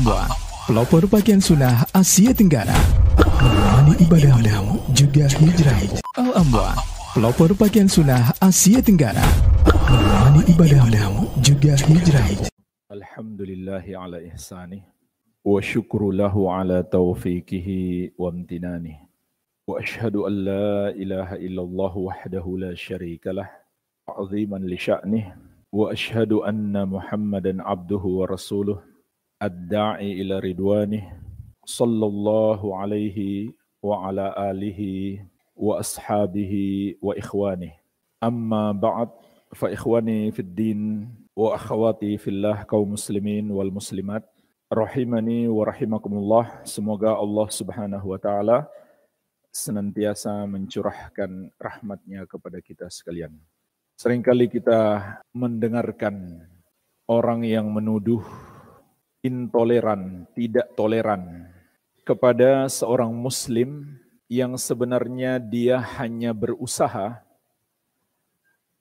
Al-Amwa, pelopor pakaian sunnah Asia Tenggara. Menemani ibadahmu juga hijrah. Al-Amwa, pelopor pakaian sunnah Asia Tenggara. Menemani ibadahmu juga hijrah. Alhamdulillahi ala ihsanih wa syukru lahu ala taufiqihi wa amtinanih wa ashhadu an la ilaha illallah wahdahu la syarika lah aziman li sya'nih anna muhammadan abduhu wa rasuluh ad-da'i ila ridwanih sallallahu alaihi wa ala alihi wa ashabihi wa ikhwanih amma ba'd fa ikhwani fid din wa akhwati fillah kaum muslimin wal muslimat rahimani wa rahimakumullah. Semoga Allah Subhanahu wa taala senantiasa mencurahkan rahmatnya kepada kita sekalian. Seringkali kita mendengarkan orang yang menuduh intoleran, tidak toleran kepada seorang muslim yang sebenarnya dia hanya berusaha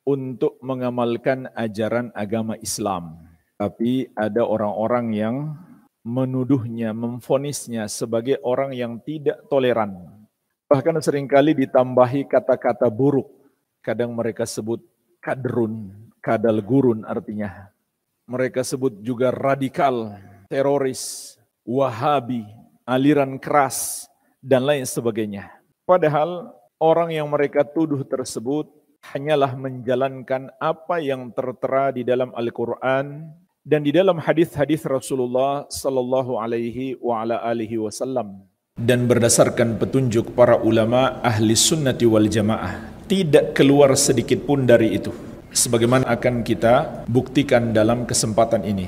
untuk mengamalkan ajaran agama Islam. Tapi ada orang-orang yang menuduhnya, memfonisnya sebagai orang yang tidak toleran. Bahkan sering kali ditambahi kata-kata buruk. Kadang mereka sebut kadrun, kadal gurun artinya. Mereka sebut juga radikal, teroris, wahabi, aliran keras, dan lain sebagainya. Padahal orang yang mereka tuduh tersebut hanyalah menjalankan apa yang tertera di dalam Al-Quran dan di dalam hadis-hadis Rasulullah Sallallahu Alaihi Wasallam dan berdasarkan petunjuk para ulama ahli sunnati wal jamaah tidak keluar sedikit pun dari itu. Sebagaimana akan kita buktikan dalam kesempatan ini.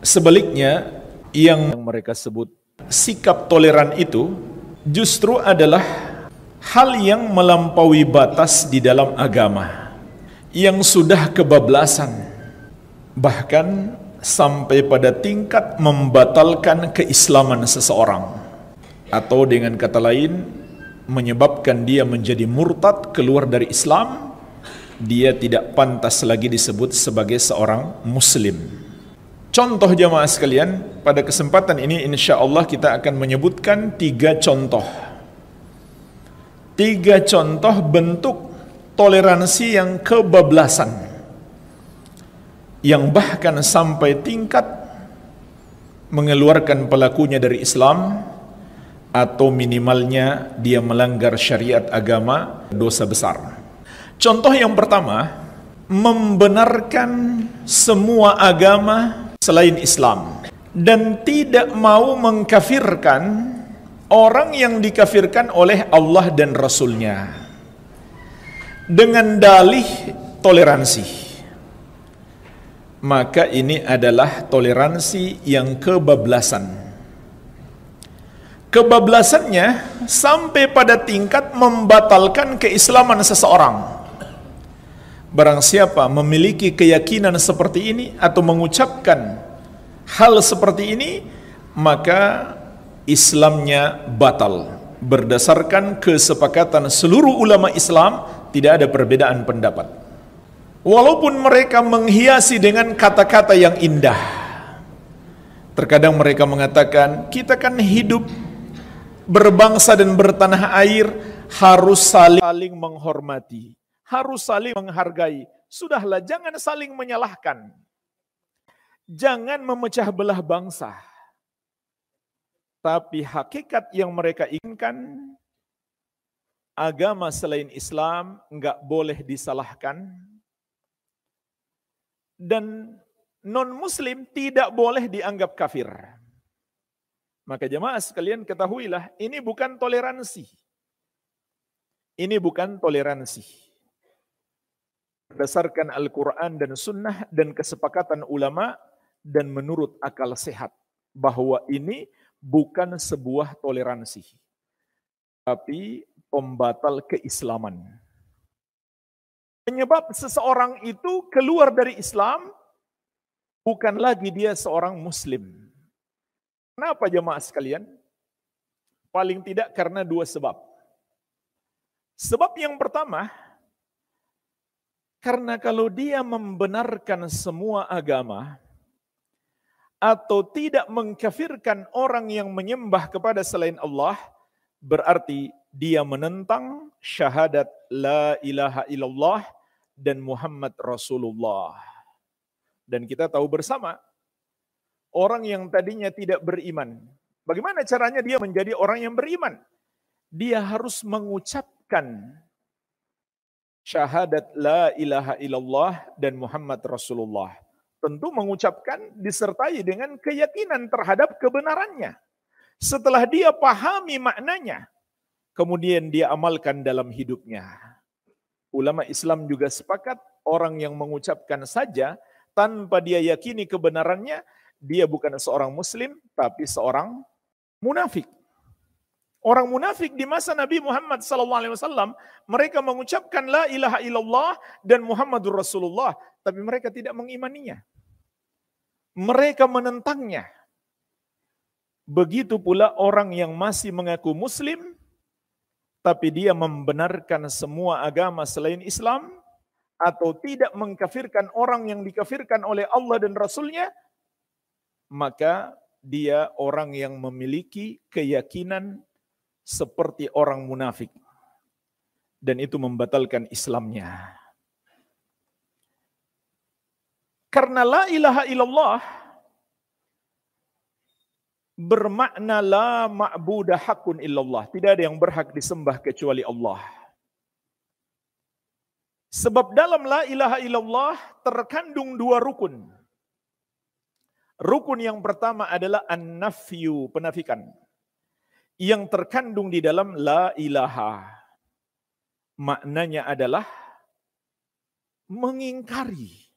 Sebaliknya, yang mereka sebut sikap toleran itu justru adalah hal yang melampaui batas di dalam agama yang sudah kebablasan bahkan sampai pada tingkat membatalkan keislaman seseorang atau dengan kata lain menyebabkan dia menjadi murtad keluar dari Islam dia tidak pantas lagi disebut sebagai seorang muslim contoh jamaah sekalian pada kesempatan ini insya Allah kita akan menyebutkan tiga contoh tiga contoh bentuk toleransi yang kebablasan yang bahkan sampai tingkat mengeluarkan pelakunya dari Islam atau minimalnya dia melanggar syariat agama dosa besar. Contoh yang pertama, membenarkan semua agama selain Islam dan tidak mau mengkafirkan orang yang dikafirkan oleh Allah dan Rasulnya dengan dalih toleransi. Maka ini adalah toleransi yang kebablasan kebablasannya sampai pada tingkat membatalkan keislaman seseorang. Barang siapa memiliki keyakinan seperti ini atau mengucapkan hal seperti ini, maka Islamnya batal. Berdasarkan kesepakatan seluruh ulama Islam, tidak ada perbedaan pendapat. Walaupun mereka menghiasi dengan kata-kata yang indah. Terkadang mereka mengatakan, kita kan hidup berbangsa dan bertanah air harus saling menghormati, harus saling menghargai. Sudahlah, jangan saling menyalahkan. Jangan memecah belah bangsa. Tapi hakikat yang mereka inginkan, agama selain Islam nggak boleh disalahkan. Dan non-muslim tidak boleh dianggap kafir. Maka jemaah sekalian ketahuilah, ini bukan toleransi. Ini bukan toleransi. Berdasarkan Al-Quran dan Sunnah dan kesepakatan ulama dan menurut akal sehat. Bahwa ini bukan sebuah toleransi. Tapi pembatal keislaman. Penyebab seseorang itu keluar dari Islam bukan lagi dia seorang muslim Kenapa jemaah sekalian? Paling tidak karena dua sebab. Sebab yang pertama, karena kalau dia membenarkan semua agama atau tidak mengkafirkan orang yang menyembah kepada selain Allah, berarti dia menentang syahadat la ilaha illallah dan Muhammad Rasulullah. Dan kita tahu bersama, orang yang tadinya tidak beriman, bagaimana caranya dia menjadi orang yang beriman? Dia harus mengucapkan syahadat la ilaha illallah dan Muhammad Rasulullah. Tentu mengucapkan disertai dengan keyakinan terhadap kebenarannya. Setelah dia pahami maknanya, kemudian dia amalkan dalam hidupnya. Ulama Islam juga sepakat orang yang mengucapkan saja tanpa dia yakini kebenarannya, dia bukan seorang muslim tapi seorang munafik. Orang munafik di masa Nabi Muhammad SAW, mereka mengucapkan la ilaha illallah dan Muhammadur Rasulullah, tapi mereka tidak mengimaninya. Mereka menentangnya. Begitu pula orang yang masih mengaku muslim, tapi dia membenarkan semua agama selain Islam, atau tidak mengkafirkan orang yang dikafirkan oleh Allah dan Rasulnya, maka dia orang yang memiliki keyakinan seperti orang munafik dan itu membatalkan Islamnya. Karena la ilaha illallah bermakna la ma'budah hakun illallah. Tidak ada yang berhak disembah kecuali Allah. Sebab dalam la ilaha illallah terkandung dua rukun. Rukun yang pertama adalah an-nafyu, penafikan yang terkandung di dalam la ilaha. Maknanya adalah mengingkari,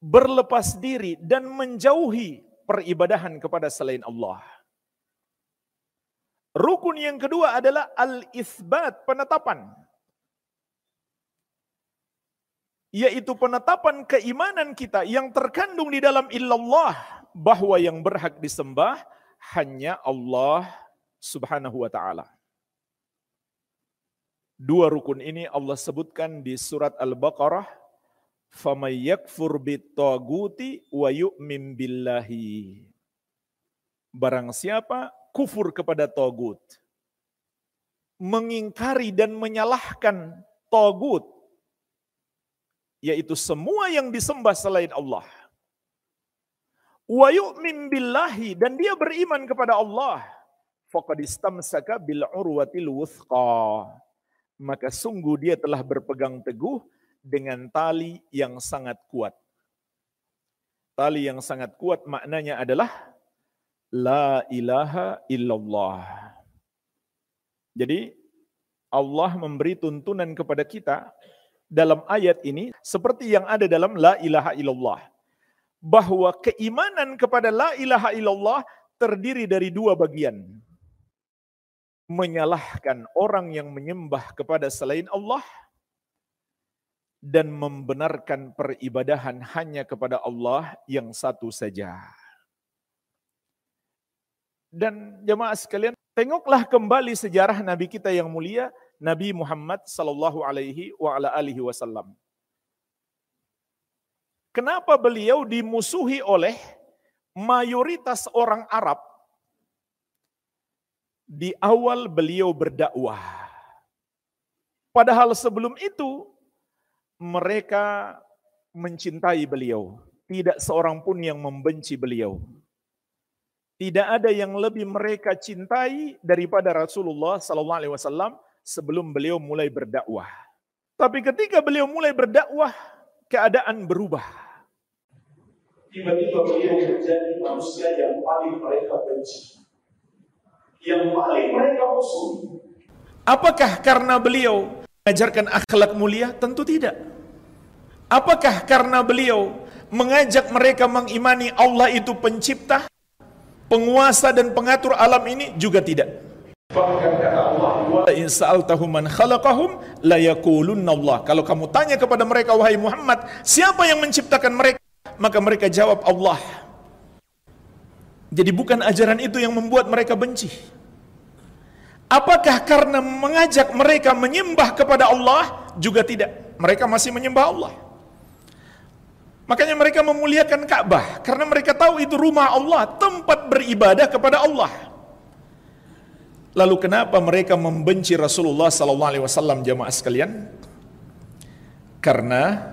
berlepas diri dan menjauhi peribadahan kepada selain Allah. Rukun yang kedua adalah al-isbat, penetapan. Yaitu penetapan keimanan kita yang terkandung di dalam illallah bahwa yang berhak disembah hanya Allah Subhanahu wa taala. Dua rukun ini Allah sebutkan di surat Al-Baqarah, "Faman yakfur bitaguti wa yu'min billahi." Barang siapa kufur kepada togut, mengingkari dan menyalahkan togut, yaitu semua yang disembah selain Allah – wa yu'min billahi dan dia beriman kepada Allah. Faqad istamsaka bil urwatil wuthqa. Maka sungguh dia telah berpegang teguh dengan tali yang sangat kuat. Tali yang sangat kuat maknanya adalah la ilaha illallah. Jadi Allah memberi tuntunan kepada kita dalam ayat ini seperti yang ada dalam la ilaha illallah bahwa keimanan kepada la ilaha illallah terdiri dari dua bagian. Menyalahkan orang yang menyembah kepada selain Allah dan membenarkan peribadahan hanya kepada Allah yang satu saja. Dan jemaah sekalian, tengoklah kembali sejarah Nabi kita yang mulia, Nabi Muhammad sallallahu alaihi wasallam. Kenapa beliau dimusuhi oleh mayoritas orang Arab di awal beliau berdakwah. Padahal sebelum itu mereka mencintai beliau. Tidak seorang pun yang membenci beliau. Tidak ada yang lebih mereka cintai daripada Rasulullah sallallahu alaihi wasallam sebelum beliau mulai berdakwah. Tapi ketika beliau mulai berdakwah, keadaan berubah tiba-tiba beliau menjadi manusia yang paling mereka benci, yang paling mereka musuh. Apakah karena beliau mengajarkan akhlak mulia? Tentu tidak. Apakah karena beliau mengajak mereka mengimani Allah itu pencipta, penguasa dan pengatur alam ini? Juga tidak. Bahkan kata Allah, Allah. Kalau kamu tanya kepada mereka wahai Muhammad, siapa yang menciptakan mereka? Maka mereka jawab Allah. Jadi bukan ajaran itu yang membuat mereka benci. Apakah karena mengajak mereka menyembah kepada Allah juga tidak? Mereka masih menyembah Allah. Makanya mereka memuliakan Ka'bah karena mereka tahu itu rumah Allah, tempat beribadah kepada Allah. Lalu kenapa mereka membenci Rasulullah SAW, alaihi jamaah sekalian? Karena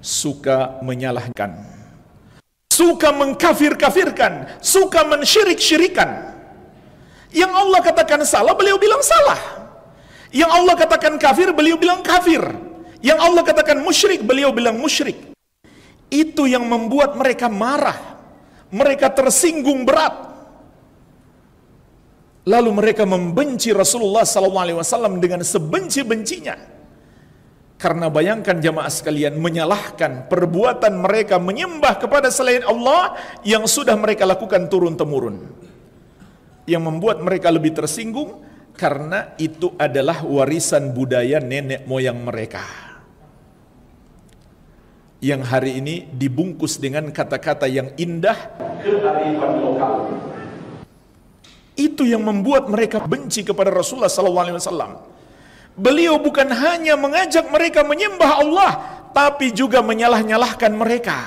suka menyalahkan. Suka mengkafir-kafirkan, suka mensyirik-syirikan. Yang Allah katakan salah, beliau bilang salah. Yang Allah katakan kafir, beliau bilang kafir. Yang Allah katakan musyrik, beliau bilang musyrik. Itu yang membuat mereka marah. Mereka tersinggung berat. Lalu mereka membenci Rasulullah SAW dengan sebenci-bencinya. Karena bayangkan jamaah sekalian menyalahkan perbuatan mereka menyembah kepada selain Allah yang sudah mereka lakukan turun-temurun. Yang membuat mereka lebih tersinggung karena itu adalah warisan budaya nenek moyang mereka yang hari ini dibungkus dengan kata-kata yang indah kearifan lokal. Itu yang membuat mereka benci kepada Rasulullah SAW. Beliau bukan hanya mengajak mereka menyembah Allah, tapi juga menyalah-nyalahkan mereka.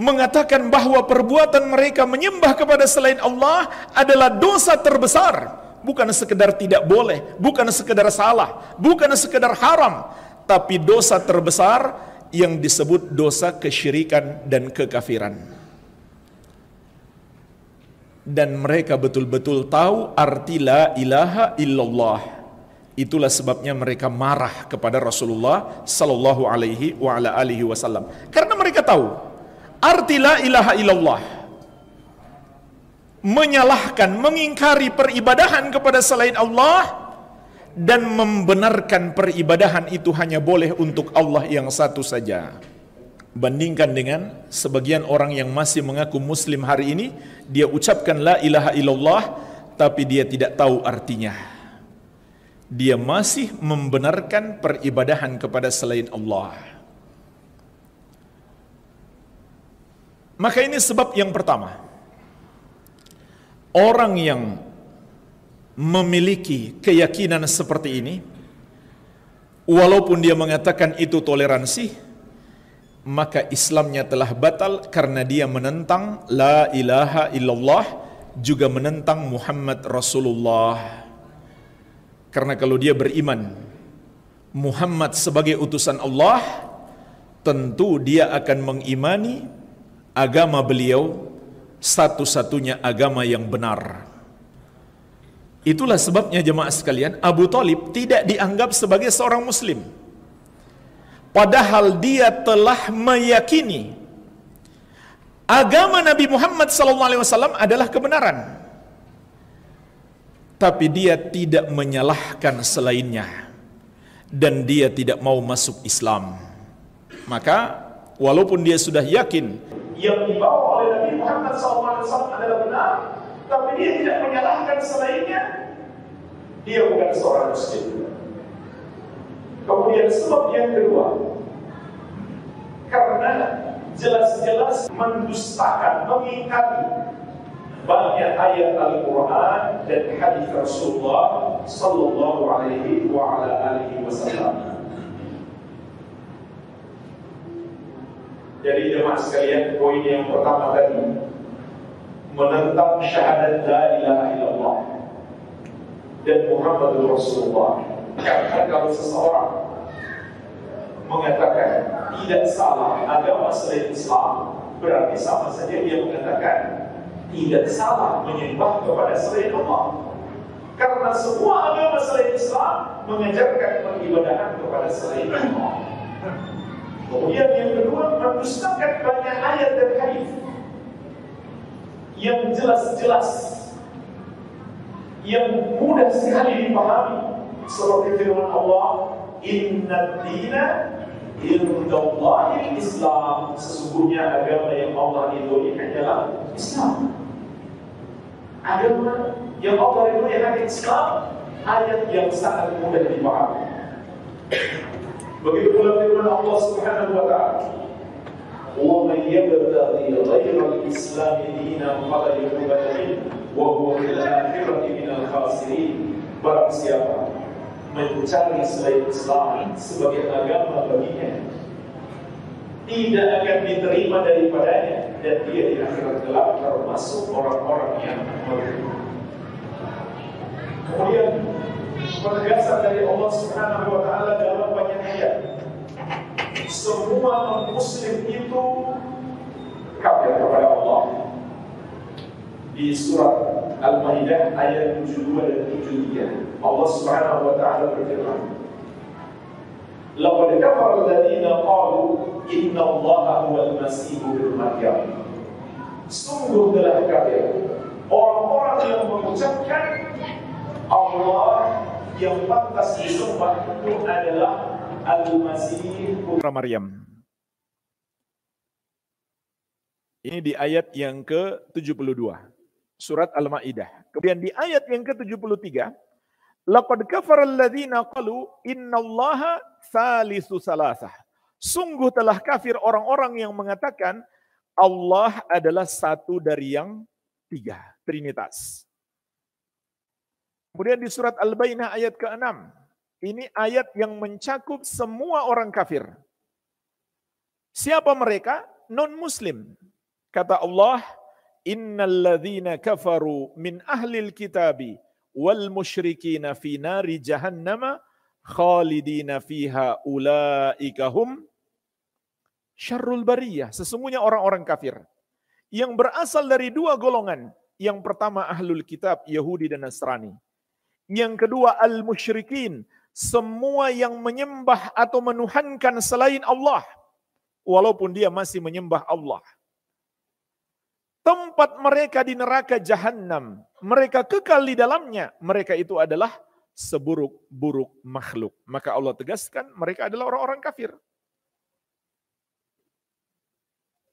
Mengatakan bahwa perbuatan mereka menyembah kepada selain Allah adalah dosa terbesar. Bukan sekedar tidak boleh, bukan sekedar salah, bukan sekedar haram, tapi dosa terbesar yang disebut dosa kesyirikan dan kekafiran. Dan mereka betul-betul tahu arti la ilaha illallah. Itulah sebabnya mereka marah kepada Rasulullah sallallahu alaihi wa ala alihi wasallam. Karena mereka tahu arti la ilaha illallah menyalahkan, mengingkari peribadahan kepada selain Allah dan membenarkan peribadahan itu hanya boleh untuk Allah yang satu saja. Bandingkan dengan sebagian orang yang masih mengaku muslim hari ini, dia ucapkan la ilaha illallah tapi dia tidak tahu artinya. Dia masih membenarkan peribadahan kepada selain Allah. Maka ini sebab yang pertama. Orang yang memiliki keyakinan seperti ini, walaupun dia mengatakan itu toleransi, maka Islamnya telah batal karena dia menentang la ilaha illallah juga menentang Muhammad Rasulullah. Karena kalau dia beriman Muhammad sebagai utusan Allah, tentu dia akan mengimani agama beliau satu-satunya agama yang benar. Itulah sebabnya jemaah sekalian, Abu Talib tidak dianggap sebagai seorang muslim. Padahal dia telah meyakini agama Nabi Muhammad SAW adalah kebenaran. Tapi dia tidak menyalahkan selainnya. Dan dia tidak mau masuk Islam. Maka walaupun dia sudah yakin yang dibawa oleh Nabi Muhammad SAW adalah benar, tapi dia tidak menyalahkan selainnya, dia bukan seorang muslim. Kemudian sebab yang kedua, karena jelas-jelas mendustakan, mengingkari banyak ayat Al-Quran dan hadis Rasulullah Sallallahu Alaihi wa ala alihi Wasallam. Jadi jemaah sekalian, poin yang pertama tadi menentang syahadat la ilaha illallah dan Muhammad Rasulullah. Karena kalau seseorang mengatakan tidak salah agama selain Islam, berarti sama saja dia mengatakan tidak salah menyembah kepada selain Allah. Karena semua agama selain Islam mengajarkan peribadahan kepada selain Allah. Kemudian yang kedua mendustakan banyak ayat dan hadis yang jelas-jelas yang mudah sekali dipahami seperti firman Allah inna dina indallahi islam sesungguhnya agama yang Allah ridhoi adalah Islam Agama yang Allah ridhoikan Islam ayat yang sangat mudah dipahami. Begitu pula firman Allah Subhanahu wa taala, "Wa man yabtaghi ghayra al-islam dinan fala yuqbal minhu wa huwa fil akhirati minal khasirin." Barang siapa mencari selain Islam sebagai agama baginya tidak akan diterima daripadanya dan dia di akhirat kelak termasuk orang-orang yang merugi. Kemudian penegasan dari Allah Subhanahu wa taala dalam banyak ayat. Semua non muslim itu kafir kepada Allah. Di surat Al-Maidah ayat 72 dan 73 Allah Subhanahu wa taala berfirman Laqad kafara alladziina qalu inna Allah huwal masih ibnu Maryam. Sungguh telah kafir orang-orang yang mengucapkan Allah yang pantas disembah itu adalah Al-Masih putra Maryam. Ini di ayat yang ke-72. Surat Al-Maidah. Kemudian di ayat yang ke-73, laqad kafara alladziina qalu innallaha salisu salasah. Sungguh telah kafir orang-orang yang mengatakan Allah adalah satu dari yang tiga, Trinitas. Kemudian di surat Al-Bainah ayat ke-6, ini ayat yang mencakup semua orang kafir. Siapa mereka? Non-muslim. Kata Allah, Innalladzina kafaru min ahlil kitabi wal musyrikina fi nari jahannama khalidina fiha ulaika hum syarrul bariyah. Sesungguhnya orang-orang kafir yang berasal dari dua golongan. Yang pertama ahlul kitab, Yahudi dan Nasrani. Yang kedua al-musyrikin, semua yang menyembah atau menuhankan selain Allah. Walaupun dia masih menyembah Allah. Tempat mereka di neraka jahanam. Mereka kekal di dalamnya. Mereka itu adalah seburuk-buruk makhluk. Maka Allah tegaskan mereka adalah orang-orang kafir.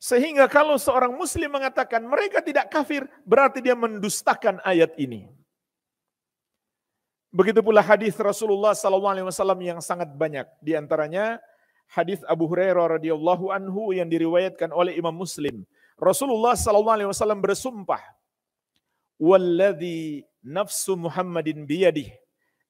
Sehingga kalau seorang muslim mengatakan mereka tidak kafir, berarti dia mendustakan ayat ini. Begitu pula hadis Rasulullah SAW yang sangat banyak. Di antaranya hadis Abu Hurairah radhiyallahu anhu yang diriwayatkan oleh Imam Muslim. Rasulullah SAW bersumpah, "Walladhi nafsu Muhammadin biyadih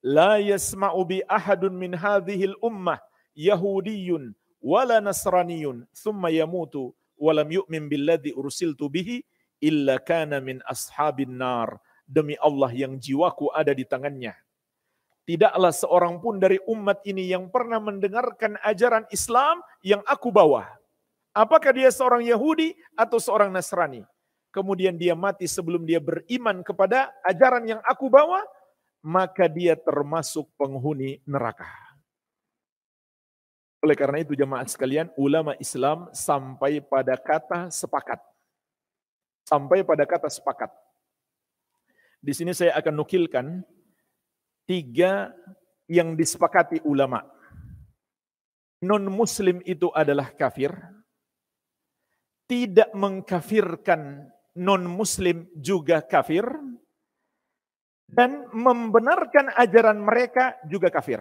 la yasma'u bi ahadun min hadhil ummah yahudiyyun wala nasraniyun thumma yamutu walam yu'min billadhi ursiltu bihi illa kana min ashabin nar. Demi Allah yang jiwaku ada di tangannya. Tidaklah seorang pun dari umat ini yang pernah mendengarkan ajaran Islam yang aku bawa. Apakah dia seorang Yahudi atau seorang Nasrani? Kemudian dia mati sebelum dia beriman kepada ajaran yang aku bawa maka dia termasuk penghuni neraka. Oleh karena itu jemaat sekalian, ulama Islam sampai pada kata sepakat. Sampai pada kata sepakat. Di sini saya akan nukilkan tiga yang disepakati ulama. Non-muslim itu adalah kafir. Tidak mengkafirkan non-muslim juga kafir dan membenarkan ajaran mereka juga kafir.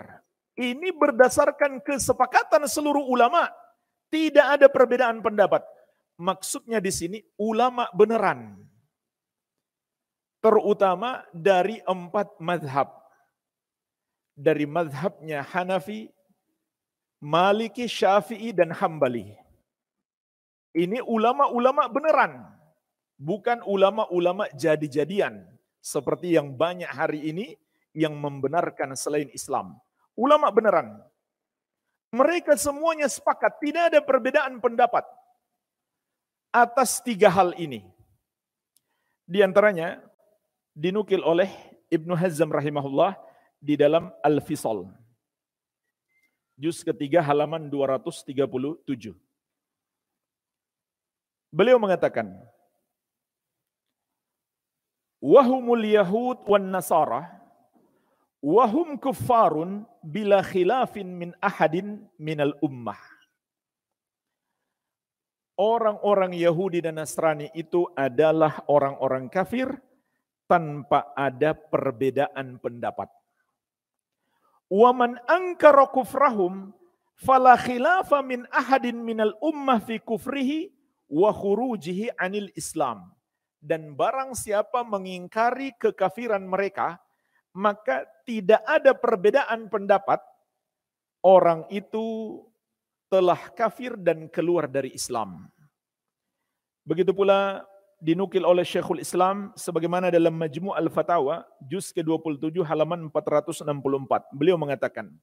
Ini berdasarkan kesepakatan seluruh ulama. Tidak ada perbedaan pendapat. Maksudnya di sini ulama beneran. Terutama dari empat madhab. Dari madhabnya Hanafi, Maliki, Syafi'i, dan Hambali. Ini ulama-ulama beneran. Bukan ulama-ulama jadi-jadian seperti yang banyak hari ini yang membenarkan selain Islam. Ulama beneran. Mereka semuanya sepakat, tidak ada perbedaan pendapat atas tiga hal ini. Di antaranya dinukil oleh Ibnu Hazm rahimahullah di dalam Al-Fisal. Juz ketiga halaman 237. Beliau mengatakan, wahumul yahud wan nasara wahum kuffarun bila khilafin min ahadin minal ummah. Orang-orang Yahudi dan Nasrani itu adalah orang-orang kafir tanpa ada perbedaan pendapat. Waman angkara kufrahum fala khilafa min ahadin minal ummah fi kufrihi wa khurujihi anil Islam dan barang siapa mengingkari kekafiran mereka, maka tidak ada perbedaan pendapat. Orang itu telah kafir dan keluar dari Islam. Begitu pula dinukil oleh Syekhul Islam sebagaimana dalam Majmu' Al-Fatawa juz ke-27 halaman 464. Beliau mengatakan,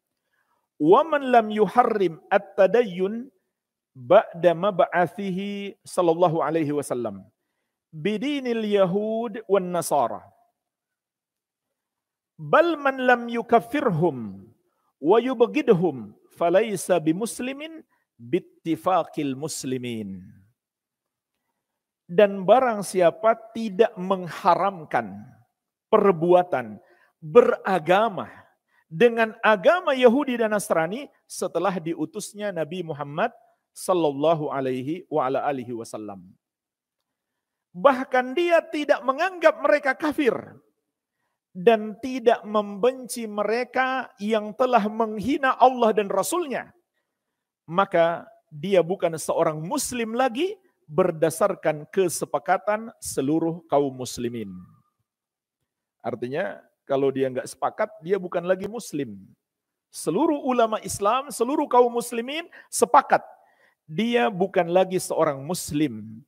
"Wa man lam yuharrim at-tadayyun ba'da mab'athihi sallallahu alaihi wasallam bidinil yahud wan nasara." Bal man lam yukaffirhum wa yubghidhum falaisa bimuslimin bittifaqil muslimin. Dan barang siapa tidak mengharamkan perbuatan beragama dengan agama Yahudi dan Nasrani setelah diutusnya Nabi Muhammad sallallahu alaihi wa ala alihi wasallam. Bahkan dia tidak menganggap mereka kafir dan tidak membenci mereka yang telah menghina Allah dan Rasulnya, maka dia bukan seorang muslim lagi berdasarkan kesepakatan seluruh kaum muslimin. Artinya kalau dia nggak sepakat, dia bukan lagi muslim. Seluruh ulama Islam, seluruh kaum muslimin sepakat. Dia bukan lagi seorang muslim.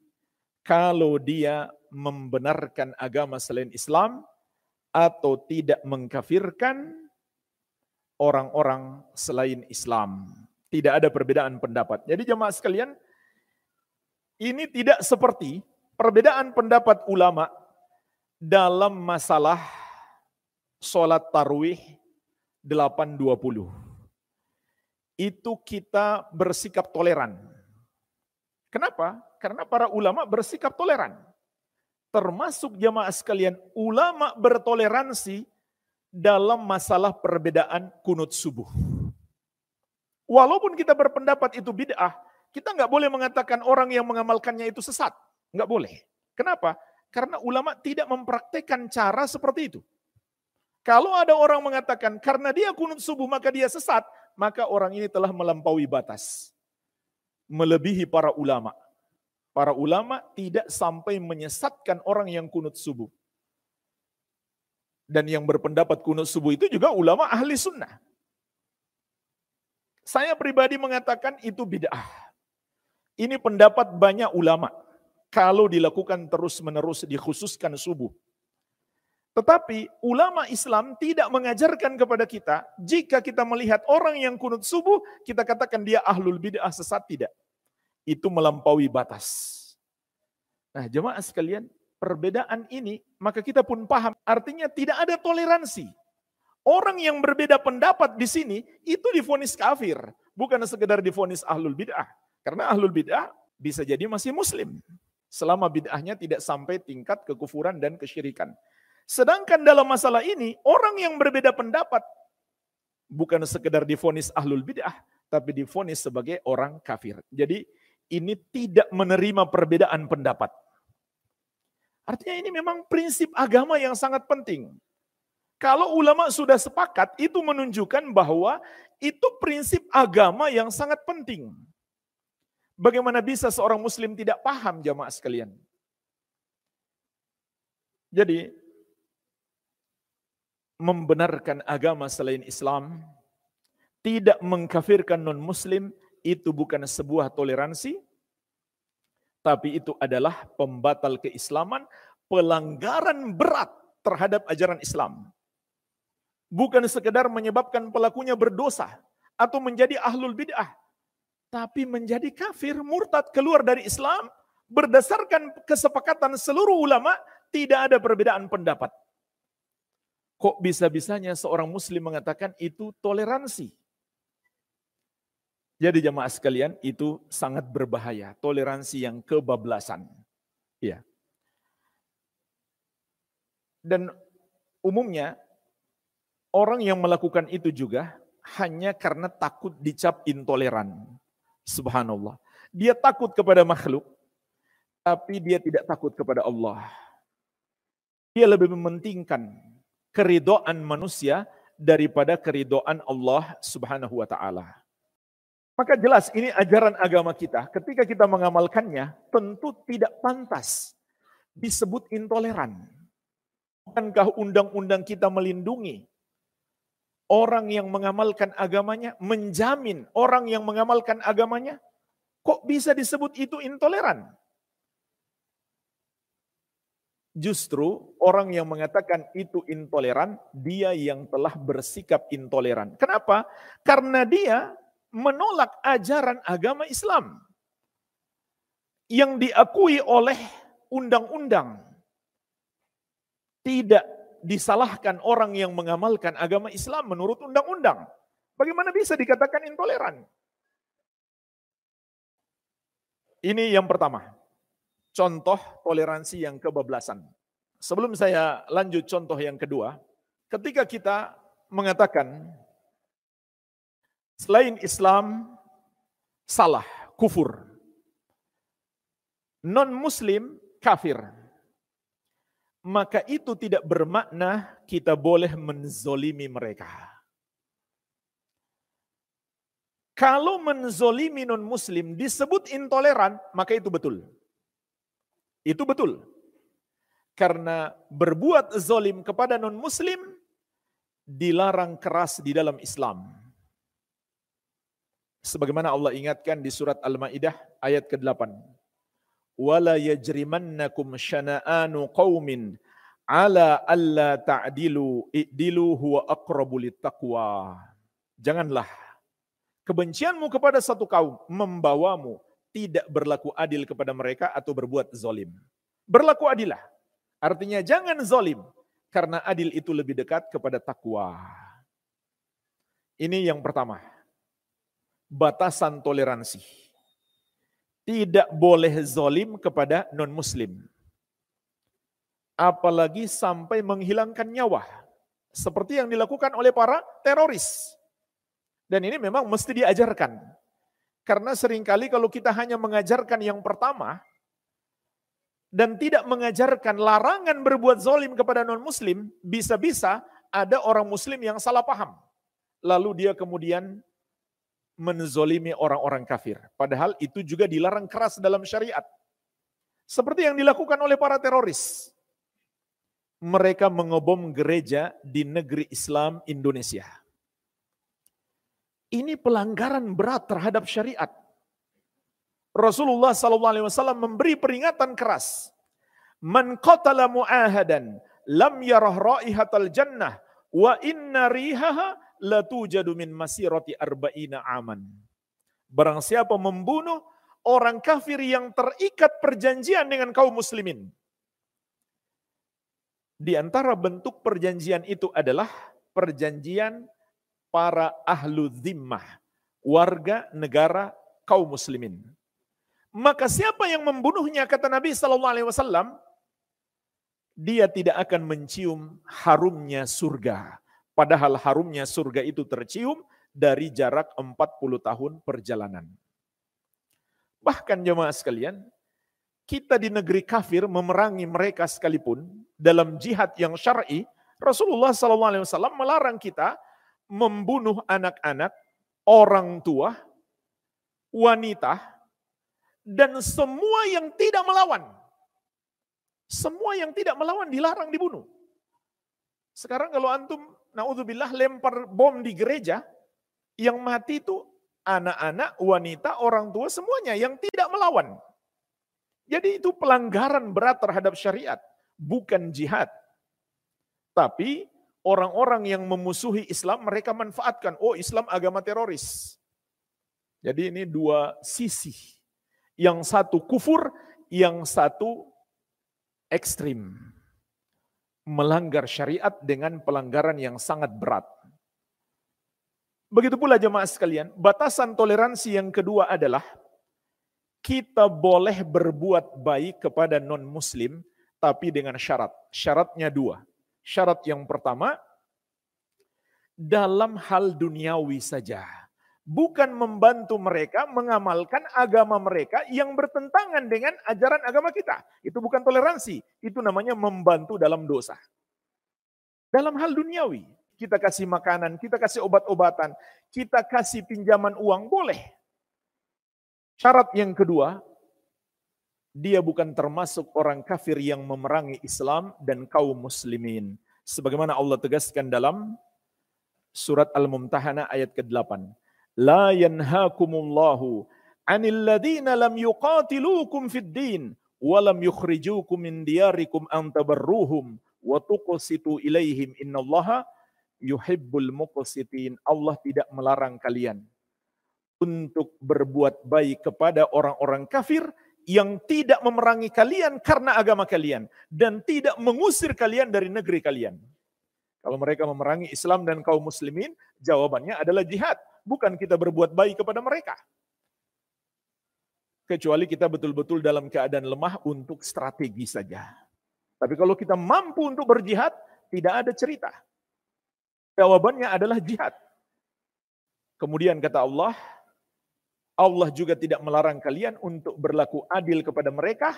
Kalau dia membenarkan agama selain Islam, atau tidak mengkafirkan orang-orang selain Islam. Tidak ada perbedaan pendapat. Jadi jemaah sekalian, ini tidak seperti perbedaan pendapat ulama dalam masalah sholat tarwih 820. Itu kita bersikap toleran. Kenapa? Karena para ulama bersikap toleran termasuk jamaah sekalian, ulama bertoleransi dalam masalah perbedaan kunut subuh. Walaupun kita berpendapat itu bid'ah, kita nggak boleh mengatakan orang yang mengamalkannya itu sesat. Nggak boleh. Kenapa? Karena ulama tidak mempraktekkan cara seperti itu. Kalau ada orang mengatakan karena dia kunut subuh maka dia sesat, maka orang ini telah melampaui batas. Melebihi para ulama. Para ulama tidak sampai menyesatkan orang yang kunut subuh. Dan yang berpendapat kunut subuh itu juga ulama ahli sunnah. Saya pribadi mengatakan itu bid'ah. Ini pendapat banyak ulama. Kalau dilakukan terus-menerus dikhususkan subuh. Tetapi ulama Islam tidak mengajarkan kepada kita, jika kita melihat orang yang kunut subuh, kita katakan dia ahlul bid'ah sesat, tidak itu melampaui batas. Nah, jemaah sekalian, perbedaan ini maka kita pun paham artinya tidak ada toleransi. Orang yang berbeda pendapat di sini itu difonis kafir, bukan sekedar difonis ahlul bid'ah. Karena ahlul bid'ah bisa jadi masih muslim selama bid'ahnya tidak sampai tingkat kekufuran dan kesyirikan. Sedangkan dalam masalah ini orang yang berbeda pendapat bukan sekedar difonis ahlul bid'ah, tapi difonis sebagai orang kafir. Jadi ini tidak menerima perbedaan pendapat. Artinya ini memang prinsip agama yang sangat penting. Kalau ulama sudah sepakat, itu menunjukkan bahwa itu prinsip agama yang sangat penting. Bagaimana bisa seorang muslim tidak paham jamaah sekalian? Jadi, membenarkan agama selain Islam, tidak mengkafirkan non-muslim, itu bukan sebuah toleransi, tapi itu adalah pembatal keislaman, pelanggaran berat terhadap ajaran Islam. Bukan sekedar menyebabkan pelakunya berdosa atau menjadi ahlul bid'ah, tapi menjadi kafir, murtad, keluar dari Islam berdasarkan kesepakatan seluruh ulama tidak ada perbedaan pendapat. Kok bisa-bisanya seorang muslim mengatakan itu toleransi? Jadi jemaah sekalian itu sangat berbahaya, toleransi yang kebablasan. Ya. Dan umumnya orang yang melakukan itu juga hanya karena takut dicap intoleran. Subhanallah. Dia takut kepada makhluk, tapi dia tidak takut kepada Allah. Dia lebih mementingkan keridoan manusia daripada keridoan Allah Subhanahu wa taala. Maka jelas ini ajaran agama kita. Ketika kita mengamalkannya, tentu tidak pantas disebut intoleran. Bukankah undang-undang kita melindungi orang yang mengamalkan agamanya, menjamin orang yang mengamalkan agamanya, kok bisa disebut itu intoleran? Justru orang yang mengatakan itu intoleran, dia yang telah bersikap intoleran. Kenapa? Karena dia menolak ajaran agama Islam yang diakui oleh undang-undang. Tidak disalahkan orang yang mengamalkan agama Islam menurut undang-undang. Bagaimana bisa dikatakan intoleran? Ini yang pertama. Contoh toleransi yang kebablasan. Sebelum saya lanjut contoh yang kedua, ketika kita mengatakan selain Islam salah, kufur. Non-muslim kafir maka itu tidak bermakna kita boleh menzolimi mereka. Kalau menzolimi non-muslim disebut intoleran, maka itu betul. Itu betul. Karena berbuat zolim kepada non-muslim dilarang keras di dalam Islam. Sebagaimana Allah ingatkan di surat Al-Maidah ayat ke-8 wala yajrimannakum syana'anu qaumin ala alla ta'dilu i'dilu huwa aqrabu littaqwa. Janganlah kebencianmu kepada satu kaum membawamu tidak berlaku adil kepada mereka atau berbuat zolim. Berlaku adilah. Artinya jangan zolim. Karena adil itu lebih dekat kepada takwa. Ini yang pertama. Batasan toleransi tidak boleh zolim kepada non-muslim. Apalagi sampai menghilangkan nyawa. Seperti yang dilakukan oleh para teroris. Dan ini memang mesti diajarkan. Karena sering kali kalau kita hanya mengajarkan yang pertama, dan tidak mengajarkan larangan berbuat zolim kepada non-muslim, bisa-bisa ada orang muslim yang salah paham. Lalu dia kemudian menzolimi orang-orang kafir. Padahal itu juga dilarang keras dalam syariat. Seperti yang dilakukan oleh para teroris. Mereka mengebom gereja di negeri Islam Indonesia. Ini pelanggaran berat terhadap syariat. Rasulullah SAW memberi peringatan keras. Man qatala mu'ahadan lam yarah raihatal jannah wa inna rihaha latujadu min masirati arba'ina aman. Barang siapa membunuh orang kafir yang terikat perjanjian dengan kaum muslimin. Di antara bentuk perjanjian itu adalah perjanjian para ahlu zimmah, warga negara kaum muslimin. Maka siapa yang membunuhnya kata Nabi wasallam dia tidak akan mencium harumnya surga Padahal harumnya surga itu tercium dari jarak 40 tahun perjalanan. Bahkan jemaah sekalian, kita di negeri kafir memerangi mereka sekalipun dalam jihad yang syar'i, Rasulullah SAW melarang kita membunuh anak-anak, orang tua, wanita, dan semua yang tidak melawan. Semua yang tidak melawan dilarang dibunuh. Sekarang kalau antum naudzubillah lempar bom di gereja, yang mati itu anak-anak, wanita, orang tua semuanya yang tidak melawan. Jadi itu pelanggaran berat terhadap syariat, bukan jihad. Tapi orang-orang yang memusuhi Islam mereka manfaatkan, oh Islam agama teroris. Jadi ini dua sisi. Yang satu kufur, yang satu ekstrim melanggar syariat dengan pelanggaran yang sangat berat. Begitu pula jemaah sekalian, batasan toleransi yang kedua adalah kita boleh berbuat baik kepada non-muslim tapi dengan syarat. Syaratnya dua. Syarat yang pertama, dalam hal duniawi saja. Bukan membantu mereka mengamalkan agama mereka yang bertentangan dengan ajaran agama kita. Itu bukan toleransi, itu namanya membantu dalam dosa. Dalam hal duniawi, kita kasih makanan, kita kasih obat-obatan, kita kasih pinjaman uang, boleh. Syarat yang kedua, dia bukan termasuk orang kafir yang memerangi Islam dan kaum muslimin. Sebagaimana Allah tegaskan dalam Surat Al-Mumtahanah ayat ke-8. La yanhakumullahu anil ladina lam yuqatilukum fid din wa lam yukhrijukum min diyarikum an tabarruhum wa tuqsitu ilaihim innallaha yuhibbul muqsitin. Allah tidak melarang kalian untuk berbuat baik kepada orang-orang kafir yang tidak memerangi kalian karena agama kalian dan tidak mengusir kalian dari negeri kalian. Kalau mereka memerangi Islam dan kaum muslimin, jawabannya adalah jihad. Bukan kita berbuat baik kepada mereka. Kecuali kita betul-betul dalam keadaan lemah untuk strategi saja. Tapi kalau kita mampu untuk berjihad, tidak ada cerita. Jawabannya adalah jihad. Kemudian kata Allah, Allah juga tidak melarang kalian untuk berlaku adil kepada mereka,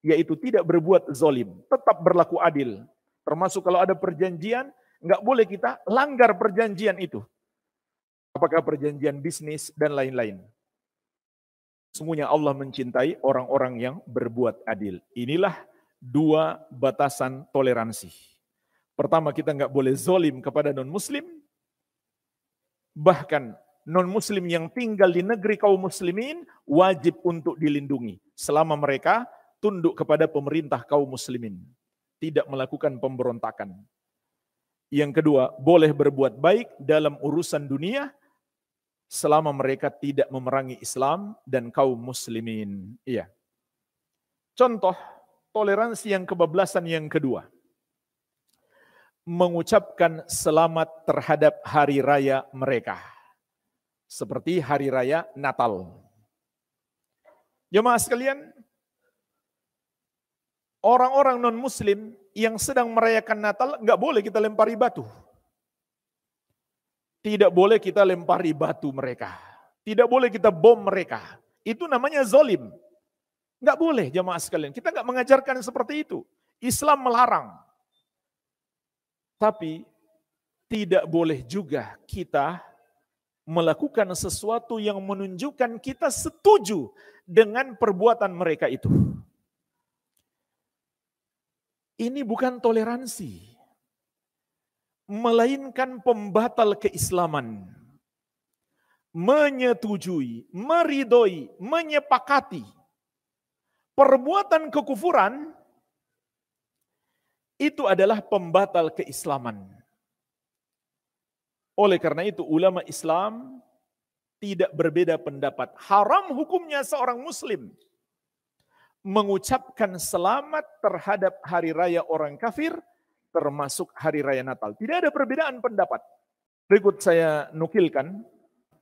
yaitu tidak berbuat zolim. Tetap berlaku adil. Termasuk kalau ada perjanjian, nggak boleh kita langgar perjanjian itu. Apakah perjanjian bisnis dan lain-lain. Semuanya Allah mencintai orang-orang yang berbuat adil. Inilah dua batasan toleransi. Pertama kita nggak boleh zolim kepada non-muslim. Bahkan non-muslim yang tinggal di negeri kaum muslimin wajib untuk dilindungi. Selama mereka tunduk kepada pemerintah kaum muslimin tidak melakukan pemberontakan. Yang kedua, boleh berbuat baik dalam urusan dunia selama mereka tidak memerangi Islam dan kaum muslimin. Iya. Contoh toleransi yang kebablasan yang kedua. Mengucapkan selamat terhadap hari raya mereka. Seperti hari raya Natal. Jemaah sekalian, orang-orang non-muslim yang sedang merayakan Natal nggak boleh kita lempari batu. Tidak boleh kita lempari batu mereka. Tidak boleh kita bom mereka. Itu namanya zolim. Nggak boleh jamaah sekalian. Kita nggak mengajarkan seperti itu. Islam melarang. Tapi tidak boleh juga kita melakukan sesuatu yang menunjukkan kita setuju dengan perbuatan mereka itu. Ini bukan toleransi, melainkan pembatal keislaman. Menyetujui, meridoi, menyepakati perbuatan kekufuran itu adalah pembatal keislaman. Oleh karena itu ulama Islam tidak berbeda pendapat. Haram hukumnya seorang muslim mengucapkan selamat terhadap hari raya orang kafir, termasuk hari raya Natal. Tidak ada perbedaan pendapat. Berikut saya nukilkan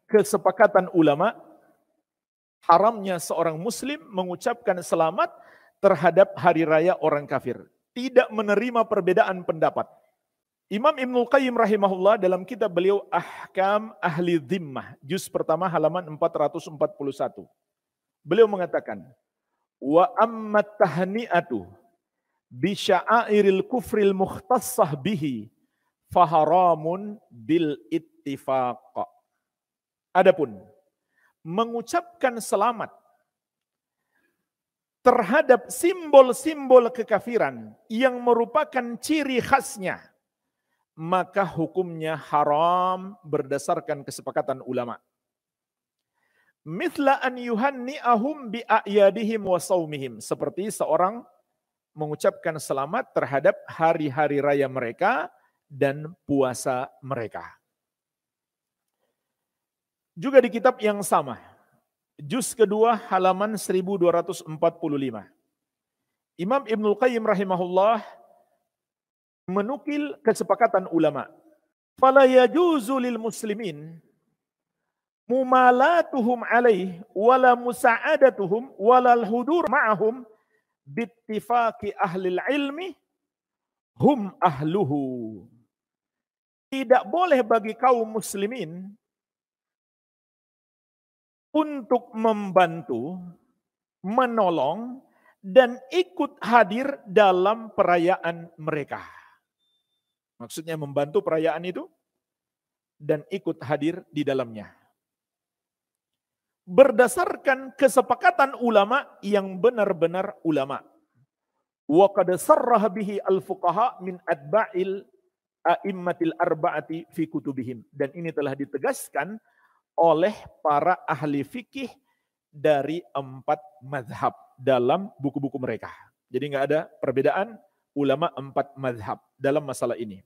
kesepakatan ulama haramnya seorang muslim mengucapkan selamat terhadap hari raya orang kafir. Tidak menerima perbedaan pendapat. Imam Ibnul Qayyim rahimahullah dalam kitab beliau Ahkam Ahli Zimmah, juz pertama halaman 441. Beliau mengatakan, Wa amma tahni'atu bi sya'airil kufril mukhtassah bihi faharamun bil ittifaq. Adapun mengucapkan selamat terhadap simbol-simbol kekafiran yang merupakan ciri khasnya maka hukumnya haram berdasarkan kesepakatan ulama. Mithla an yuhanni'ahum bi a'yadihim wa saumihim. Seperti seorang mengucapkan selamat terhadap hari-hari raya mereka dan puasa mereka. Juga di kitab yang sama, juz kedua halaman 1245. Imam Ibnul Qayyim rahimahullah menukil kesepakatan ulama. Fala yajuzu lil muslimin mumalatuhum alaih wala musa'adatuhum wala hudur ma'ahum bittifaqi ahli ilmi hum ahluhu. Tidak boleh bagi kaum muslimin untuk membantu, menolong, dan ikut hadir dalam perayaan mereka. Maksudnya membantu perayaan itu dan ikut hadir di dalamnya berdasarkan kesepakatan ulama yang benar-benar ulama. Wa qad sarraha bihi al-fuqaha min atba'il a'immatil arba'ati fi kutubihim. Dan ini telah ditegaskan oleh para ahli fikih dari empat madhab dalam buku-buku mereka. Jadi nggak ada perbedaan ulama empat madhab dalam masalah ini.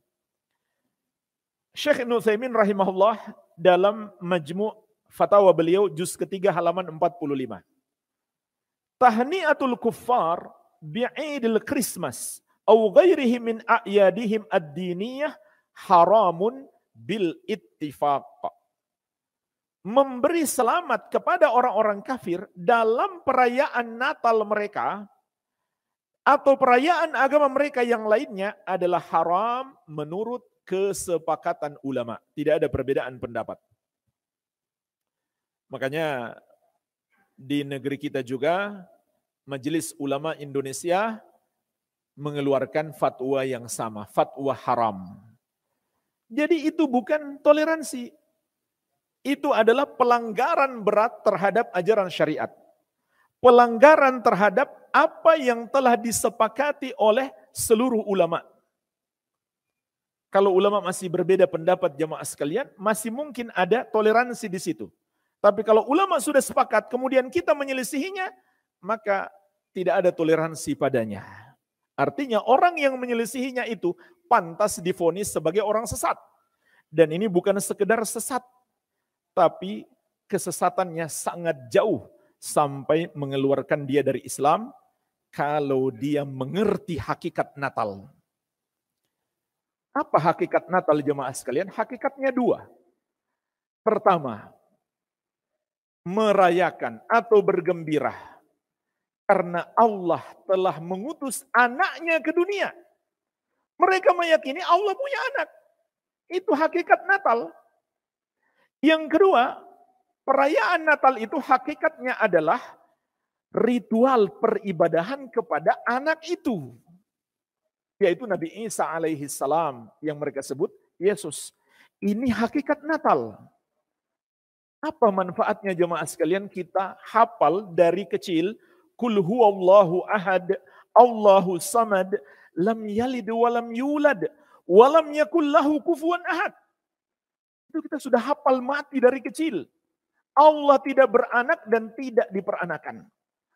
Syekh Ibn rahimahullah dalam majmu' fatwa beliau juz ketiga halaman 45. Tahniatul kuffar bi'idil Christmas au ghairihi min a'yadihim ad-diniyah haramun bil ittifaq. Memberi selamat kepada orang-orang kafir dalam perayaan Natal mereka atau perayaan agama mereka yang lainnya adalah haram menurut kesepakatan ulama. Tidak ada perbedaan pendapat. Makanya di negeri kita juga Majelis Ulama Indonesia mengeluarkan fatwa yang sama, fatwa haram. Jadi itu bukan toleransi. Itu adalah pelanggaran berat terhadap ajaran syariat. Pelanggaran terhadap apa yang telah disepakati oleh seluruh ulama. Kalau ulama masih berbeda pendapat jamaah sekalian, masih mungkin ada toleransi di situ. Tapi kalau ulama sudah sepakat, kemudian kita menyelisihinya, maka tidak ada toleransi padanya. Artinya orang yang menyelisihinya itu pantas difonis sebagai orang sesat. Dan ini bukan sekedar sesat, tapi kesesatannya sangat jauh sampai mengeluarkan dia dari Islam kalau dia mengerti hakikat Natal. Apa hakikat Natal jemaah sekalian? Hakikatnya dua. Pertama, merayakan atau bergembira karena Allah telah mengutus anaknya ke dunia. Mereka meyakini Allah punya anak. Itu hakikat Natal. Yang kedua, perayaan Natal itu hakikatnya adalah ritual peribadahan kepada anak itu. Yaitu Nabi Isa alaihi salam yang mereka sebut Yesus. Ini hakikat Natal. Apa manfaatnya jemaah sekalian kita hafal dari kecil Kul huwallahu ahad, Allahu samad, lam yalid walam yulad, walam yakul lahu kufuwan ahad. Itu kita sudah hafal mati dari kecil. Allah tidak beranak dan tidak diperanakan.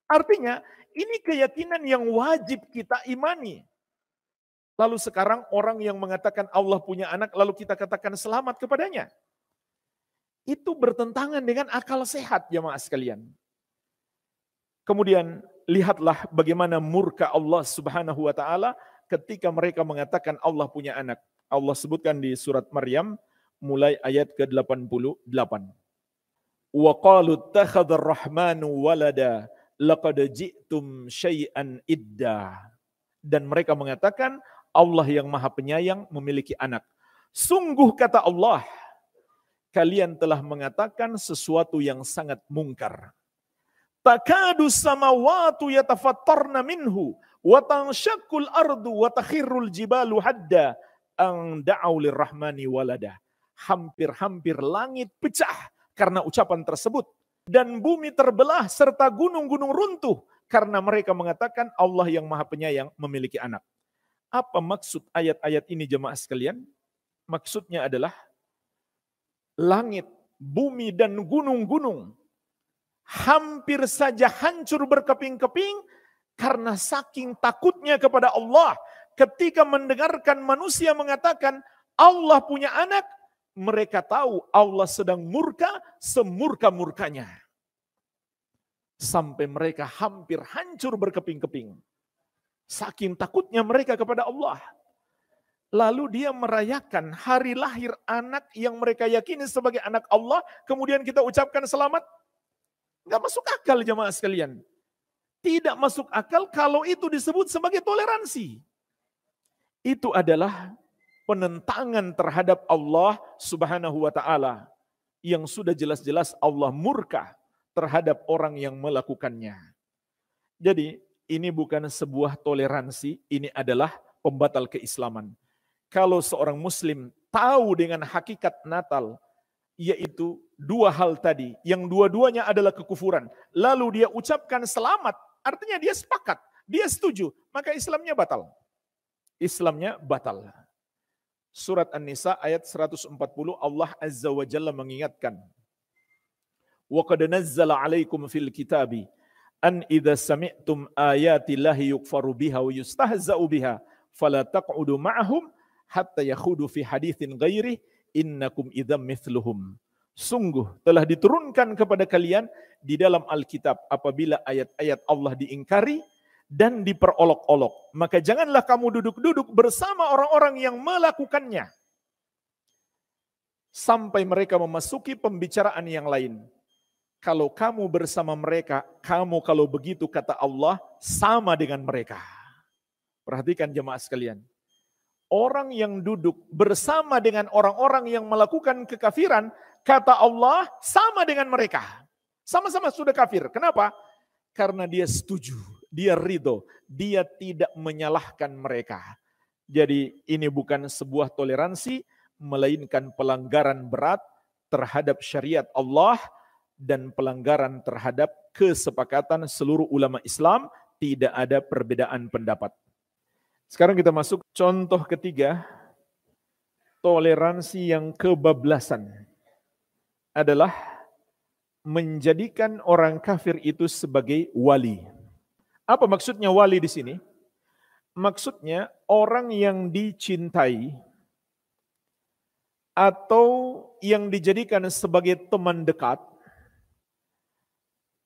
Artinya, ini keyakinan yang wajib kita imani. Lalu sekarang orang yang mengatakan Allah punya anak, lalu kita katakan selamat kepadanya. Itu bertentangan dengan akal sehat jemaah sekalian. Kemudian lihatlah bagaimana murka Allah Subhanahu wa taala ketika mereka mengatakan Allah punya anak. Allah sebutkan di surat Maryam mulai ayat ke-88. Wa qalu rahmanu walada laqad ji'tum syai'an idda. Dan mereka mengatakan Allah yang Maha Penyayang memiliki anak. Sungguh kata Allah, kalian telah mengatakan sesuatu yang sangat mungkar. Takadu samawatu yatafattarna minhu wa tanshaqqul ardu wa takhirrul jibalu hadda ang da'au lirrahmani walada. Hampir-hampir langit pecah karena ucapan tersebut dan bumi terbelah serta gunung-gunung runtuh karena mereka mengatakan Allah yang Maha Penyayang memiliki anak. Apa maksud ayat-ayat ini jemaah sekalian? Maksudnya adalah langit, bumi dan gunung-gunung hampir saja hancur berkeping-keping karena saking takutnya kepada Allah ketika mendengarkan manusia mengatakan Allah punya anak, mereka tahu Allah sedang murka semurka-murkanya. Sampai mereka hampir hancur berkeping-keping. Saking takutnya mereka kepada Allah. Lalu dia merayakan hari lahir anak yang mereka yakini sebagai anak Allah. Kemudian kita ucapkan selamat. Nggak masuk akal jemaah sekalian. Tidak masuk akal kalau itu disebut sebagai toleransi. Itu adalah penentangan terhadap Allah subhanahu wa ta'ala. Yang sudah jelas-jelas Allah murka terhadap orang yang melakukannya. Jadi ini bukan sebuah toleransi, ini adalah pembatal keislaman. Kalau seorang muslim tahu dengan hakikat Natal, yaitu dua hal tadi, yang dua-duanya adalah kekufuran. Lalu dia ucapkan selamat, artinya dia sepakat, dia setuju, maka Islamnya batal. Islamnya batal. Surat An-Nisa ayat 140 Allah Azza wa Jalla mengingatkan. Wa qad nazzala 'alaikum fil kitabi an idza sami'tum ayati llahi yukfaru biha wa yustahza'u biha fala hatta yakhudu fi haditsin ghairi innakum idzam mithluhum. Sungguh telah diturunkan kepada kalian di dalam Alkitab apabila ayat-ayat Allah diingkari dan diperolok-olok. Maka janganlah kamu duduk-duduk bersama orang-orang yang melakukannya. Sampai mereka memasuki pembicaraan yang lain. Kalau kamu bersama mereka, kamu kalau begitu kata Allah sama dengan mereka. Perhatikan jemaah sekalian orang yang duduk bersama dengan orang-orang yang melakukan kekafiran, kata Allah sama dengan mereka. Sama-sama sudah kafir. Kenapa? Karena dia setuju, dia ridho, dia tidak menyalahkan mereka. Jadi ini bukan sebuah toleransi, melainkan pelanggaran berat terhadap syariat Allah dan pelanggaran terhadap kesepakatan seluruh ulama Islam, tidak ada perbedaan pendapat. Sekarang kita masuk contoh ketiga, toleransi yang kebablasan adalah menjadikan orang kafir itu sebagai wali. Apa maksudnya wali di sini? Maksudnya orang yang dicintai atau yang dijadikan sebagai teman dekat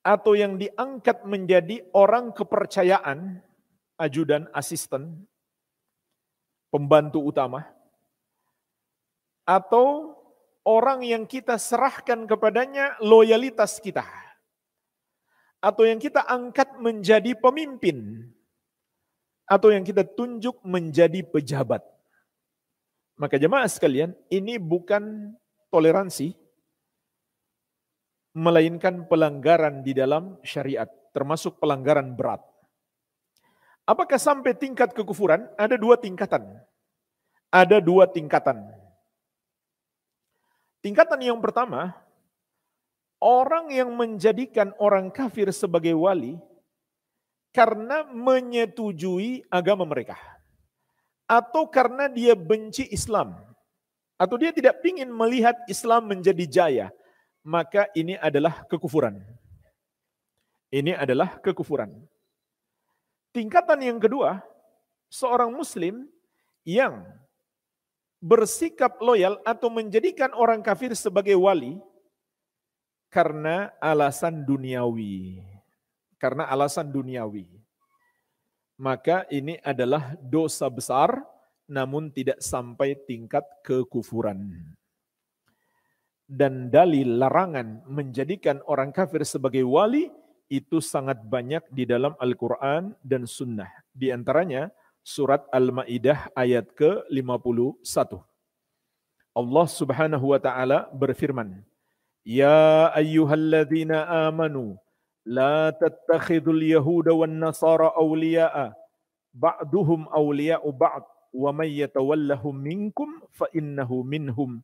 atau yang diangkat menjadi orang kepercayaan, ajudan, asisten, pembantu utama, atau orang yang kita serahkan kepadanya loyalitas kita, atau yang kita angkat menjadi pemimpin, atau yang kita tunjuk menjadi pejabat. Maka jemaah sekalian, ini bukan toleransi, melainkan pelanggaran di dalam syariat, termasuk pelanggaran berat. Apakah sampai tingkat kekufuran? Ada dua tingkatan. Ada dua tingkatan. Tingkatan yang pertama, orang yang menjadikan orang kafir sebagai wali karena menyetujui agama mereka. Atau karena dia benci Islam. Atau dia tidak ingin melihat Islam menjadi jaya. Maka ini adalah kekufuran. Ini adalah kekufuran. Tingkatan yang kedua, seorang muslim yang bersikap loyal atau menjadikan orang kafir sebagai wali karena alasan duniawi. Karena alasan duniawi. Maka ini adalah dosa besar namun tidak sampai tingkat kekufuran. Dan dalil larangan menjadikan orang kafir sebagai wali itu sangat banyak di dalam Al-Quran dan Sunnah. Di antaranya surat Al-Ma'idah ayat ke-51. Allah subhanahu wa ta'ala berfirman, Ya ayyuhalladzina amanu, la tattakhidul yahuda wan nasara awliya'a, ba'duhum awliya'u ba'd, wa man yatawallahum minkum fa innahu minhum.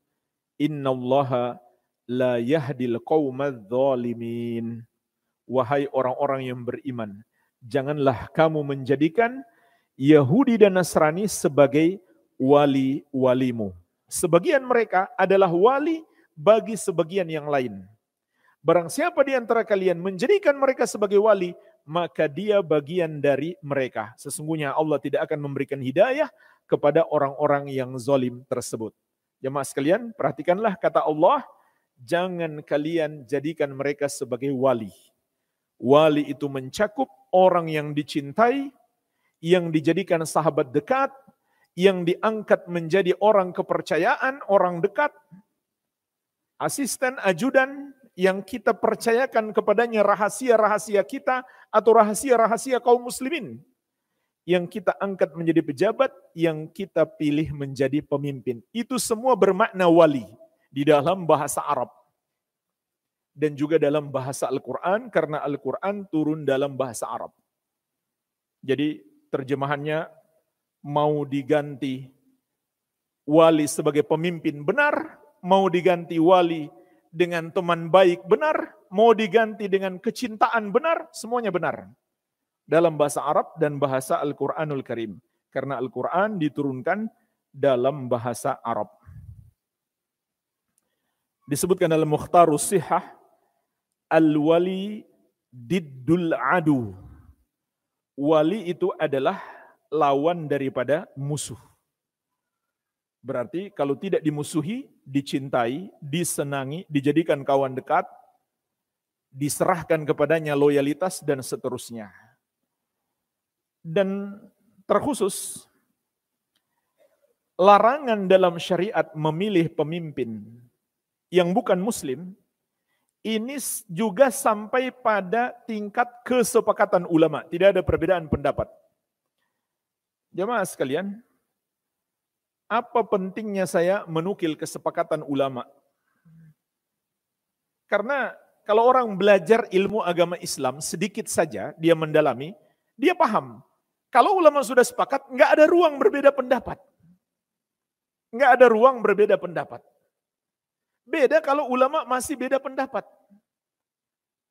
Innallaha la yahdil qawmadh dhalimin wahai orang-orang yang beriman, janganlah kamu menjadikan Yahudi dan Nasrani sebagai wali-walimu. Sebagian mereka adalah wali bagi sebagian yang lain. Barang siapa di antara kalian menjadikan mereka sebagai wali, maka dia bagian dari mereka. Sesungguhnya Allah tidak akan memberikan hidayah kepada orang-orang yang zalim tersebut. Jemaah sekalian, perhatikanlah kata Allah, jangan kalian jadikan mereka sebagai wali. Wali itu mencakup orang yang dicintai, yang dijadikan sahabat dekat, yang diangkat menjadi orang kepercayaan, orang dekat, asisten, ajudan, yang kita percayakan kepadanya rahasia-rahasia kita atau rahasia-rahasia kaum muslimin. Yang kita angkat menjadi pejabat, yang kita pilih menjadi pemimpin. Itu semua bermakna wali di dalam bahasa Arab dan juga dalam bahasa Al-Quran karena Al-Quran turun dalam bahasa Arab. Jadi terjemahannya mau diganti wali sebagai pemimpin benar, mau diganti wali dengan teman baik benar, mau diganti dengan kecintaan benar, semuanya benar. Dalam bahasa Arab dan bahasa Al-Quranul Karim. Karena Al-Quran diturunkan dalam bahasa Arab. Disebutkan dalam Mukhtarus Sihah, Al-wali diddul adu. Wali itu adalah lawan daripada musuh. Berarti kalau tidak dimusuhi, dicintai, disenangi, dijadikan kawan dekat, diserahkan kepadanya loyalitas dan seterusnya. Dan terkhusus larangan dalam syariat memilih pemimpin yang bukan muslim ini juga sampai pada tingkat kesepakatan ulama, tidak ada perbedaan pendapat. Jemaah sekalian, apa pentingnya saya menukil kesepakatan ulama? Karena kalau orang belajar ilmu agama Islam sedikit saja dia mendalami, dia paham. Kalau ulama sudah sepakat, nggak ada ruang berbeda pendapat. Nggak ada ruang berbeda pendapat. Beda kalau ulama masih beda pendapat.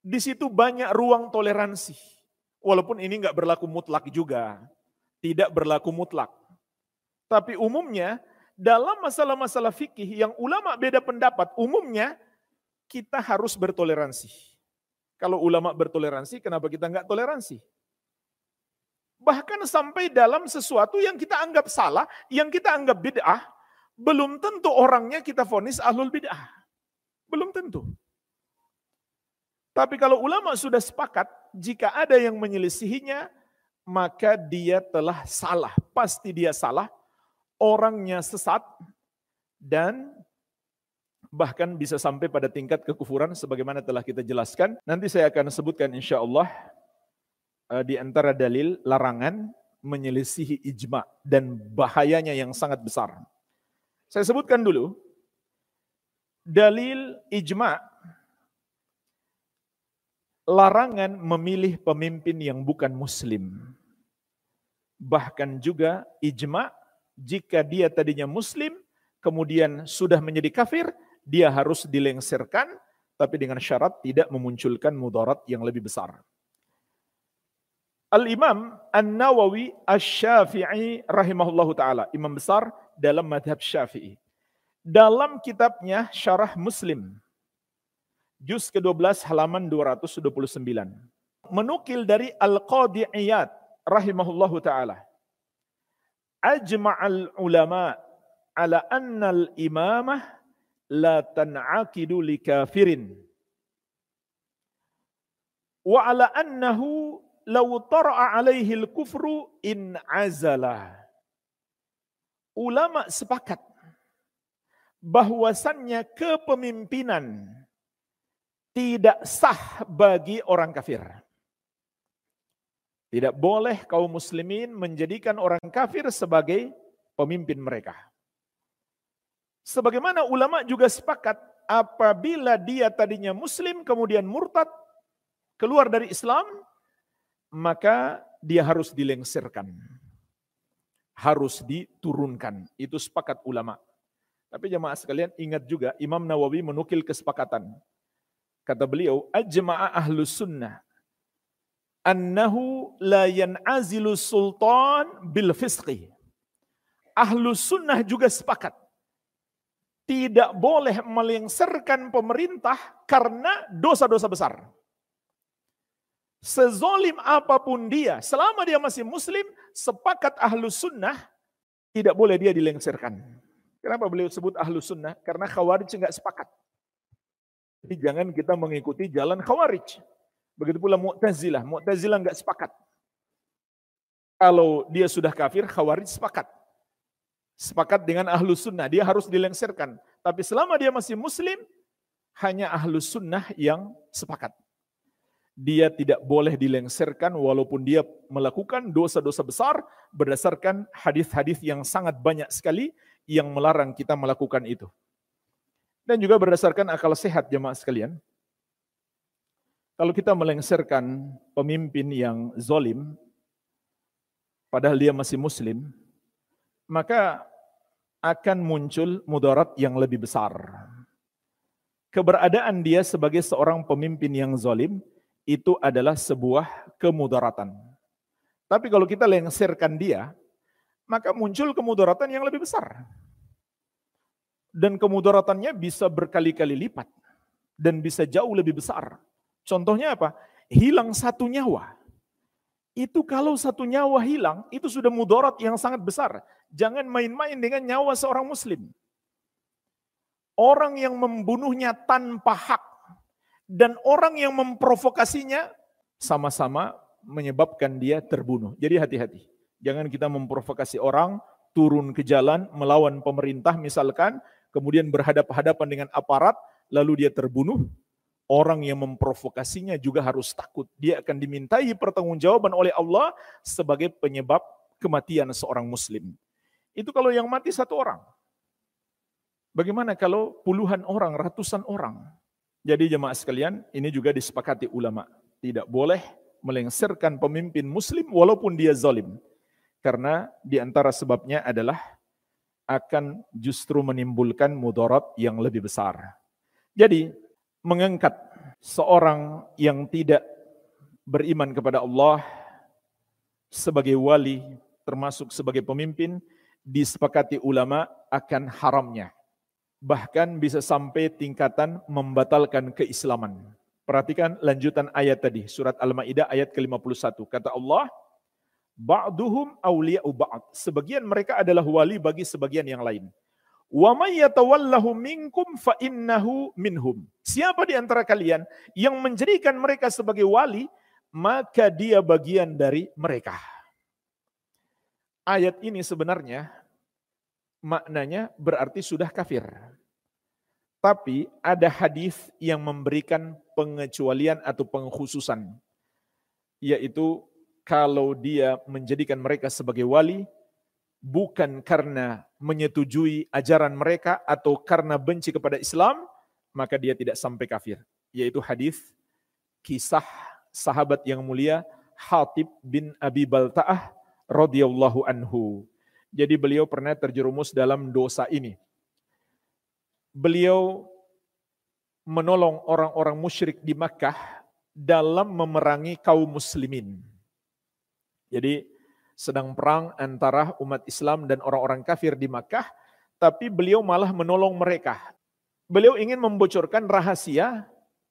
Di situ banyak ruang toleransi. Walaupun ini nggak berlaku mutlak juga. Tidak berlaku mutlak. Tapi umumnya dalam masalah-masalah fikih yang ulama beda pendapat, umumnya kita harus bertoleransi. Kalau ulama bertoleransi, kenapa kita nggak toleransi? Bahkan sampai dalam sesuatu yang kita anggap salah, yang kita anggap bid'ah, belum tentu orangnya kita vonis ahlul bid'ah. Belum tentu. Tapi kalau ulama sudah sepakat, jika ada yang menyelisihinya, maka dia telah salah. Pasti dia salah, orangnya sesat, dan bahkan bisa sampai pada tingkat kekufuran sebagaimana telah kita jelaskan. Nanti saya akan sebutkan insya Allah eh, di antara dalil larangan menyelisihi ijma dan bahayanya yang sangat besar. Saya sebutkan dulu dalil ijma larangan memilih pemimpin yang bukan muslim. Bahkan juga ijma jika dia tadinya muslim kemudian sudah menjadi kafir dia harus dilengserkan, tapi dengan syarat tidak memunculkan mudarat yang lebih besar. Al-Imam An-Nawawi Asy-Syafi'i rahimahullahu taala, imam besar dalam madhab Syafi'i. Dalam kitabnya Syarah Muslim, juz ke-12 halaman 229. Menukil dari Al-Qadi Iyad rahimahullahu taala. Ajma'al ulama ala anna al-imamah la tan'aqidu li kafirin. Wa ala annahu law tara'a alaihi al-kufru in azala. Ulama sepakat bahwasannya kepemimpinan tidak sah bagi orang kafir. Tidak boleh kaum muslimin menjadikan orang kafir sebagai pemimpin mereka. Sebagaimana ulama juga sepakat apabila dia tadinya muslim kemudian murtad keluar dari Islam maka dia harus dilengsirkan. Harus diturunkan. Itu sepakat ulama. Tapi jemaah sekalian ingat juga Imam Nawawi menukil kesepakatan. Kata beliau, ajma'a ahlus sunnah annahu la yan'azilu sultan bil fisqi. Ahlus sunnah juga sepakat tidak boleh melengsarkan pemerintah karena dosa-dosa besar. Sezolim apa pun dia, selama dia masih muslim, sepakat ahlus sunnah, tidak boleh dia dilengsarkan. Kenapa beliau sebut ahlus sunnah? Karena khawarij nggak sepakat. Jadi jangan kita mengikuti jalan khawarij. Begitu pula mu'tazilah. Mu'tazilah nggak sepakat. Kalau dia sudah kafir, khawarij sepakat sepakat dengan ahlu sunnah, dia harus dilengsirkan. Tapi selama dia masih muslim, hanya ahlu sunnah yang sepakat. Dia tidak boleh dilengsirkan walaupun dia melakukan dosa-dosa besar berdasarkan hadis-hadis yang sangat banyak sekali yang melarang kita melakukan itu. Dan juga berdasarkan akal sehat jemaah sekalian. Kalau kita melengsirkan pemimpin yang zolim, padahal dia masih muslim, maka akan muncul mudarat yang lebih besar. Keberadaan dia sebagai seorang pemimpin yang zalim itu adalah sebuah kemudaratan. Tapi kalau kita lengsirkan dia, maka muncul kemudaratan yang lebih besar. Dan kemudaratannya bisa berkali-kali lipat dan bisa jauh lebih besar. Contohnya apa? Hilang satu nyawa. Itu kalau satu nyawa hilang, itu sudah mudarat yang sangat besar. Jangan main-main dengan nyawa seorang muslim. Orang yang membunuhnya tanpa hak dan orang yang memprovokasinya sama-sama menyebabkan dia terbunuh. Jadi hati-hati. Jangan kita memprovokasi orang turun ke jalan melawan pemerintah misalkan, kemudian berhadapan-hadapan dengan aparat, lalu dia terbunuh. Orang yang memprovokasinya juga harus takut. Dia akan dimintai pertanggungjawaban oleh Allah sebagai penyebab kematian seorang muslim. Itu kalau yang mati satu orang. Bagaimana kalau puluhan orang, ratusan orang? Jadi jemaah sekalian, ini juga disepakati ulama. Tidak boleh melengsarkan pemimpin muslim walaupun dia zalim. Karena di antara sebabnya adalah akan justru menimbulkan mudarat yang lebih besar. Jadi mengangkat seorang yang tidak beriman kepada Allah sebagai wali termasuk sebagai pemimpin disepakati ulama akan haramnya bahkan bisa sampai tingkatan membatalkan keislaman. Perhatikan lanjutan ayat tadi, surat Al-Maidah ayat ke-51. Kata Allah, ba'duhum awliya'u ba'd. Sebagian mereka adalah wali bagi sebagian yang lain. Wa may yatawallahu minkum fa innahu minhum. Siapa di antara kalian yang menjadikan mereka sebagai wali, maka dia bagian dari mereka. Ayat ini sebenarnya maknanya berarti sudah kafir. Tapi ada hadis yang memberikan pengecualian atau pengkhususan. Yaitu kalau dia menjadikan mereka sebagai wali, bukan karena menyetujui ajaran mereka atau karena benci kepada Islam, maka dia tidak sampai kafir. Yaitu hadis kisah sahabat yang mulia Hatib bin Abi Balta'ah radhiyallahu anhu. Jadi beliau pernah terjerumus dalam dosa ini. Beliau menolong orang-orang musyrik di Makkah dalam memerangi kaum muslimin. Jadi sedang perang antara umat Islam dan orang-orang kafir di Makkah, tapi beliau malah menolong mereka. Beliau ingin membocorkan rahasia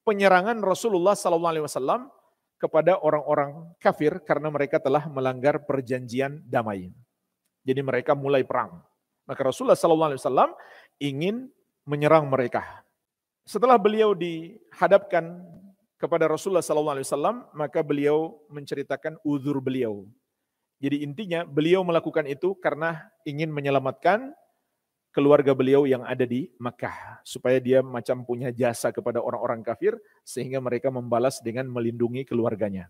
penyerangan Rasulullah SAW kepada orang-orang kafir karena mereka telah melanggar perjanjian damai. Jadi mereka mulai perang. Maka Rasulullah SAW ingin menyerang mereka. Setelah beliau dihadapkan kepada Rasulullah SAW, maka beliau menceritakan uzur beliau. Jadi intinya beliau melakukan itu karena ingin menyelamatkan keluarga beliau yang ada di Makkah supaya dia macam punya jasa kepada orang-orang kafir sehingga mereka membalas dengan melindungi keluarganya.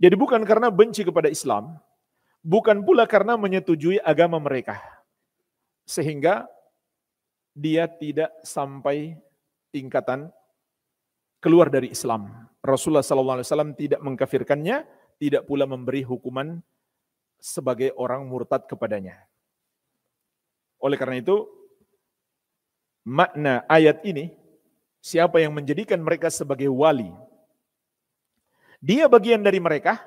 Jadi bukan karena benci kepada Islam, bukan pula karena menyetujui agama mereka. Sehingga dia tidak sampai tingkatan keluar dari Islam. Rasulullah SAW tidak mengkafirkannya, tidak pula memberi hukuman sebagai orang murtad kepadanya. Oleh karena itu, makna ayat ini, siapa yang menjadikan mereka sebagai wali, dia bagian dari mereka,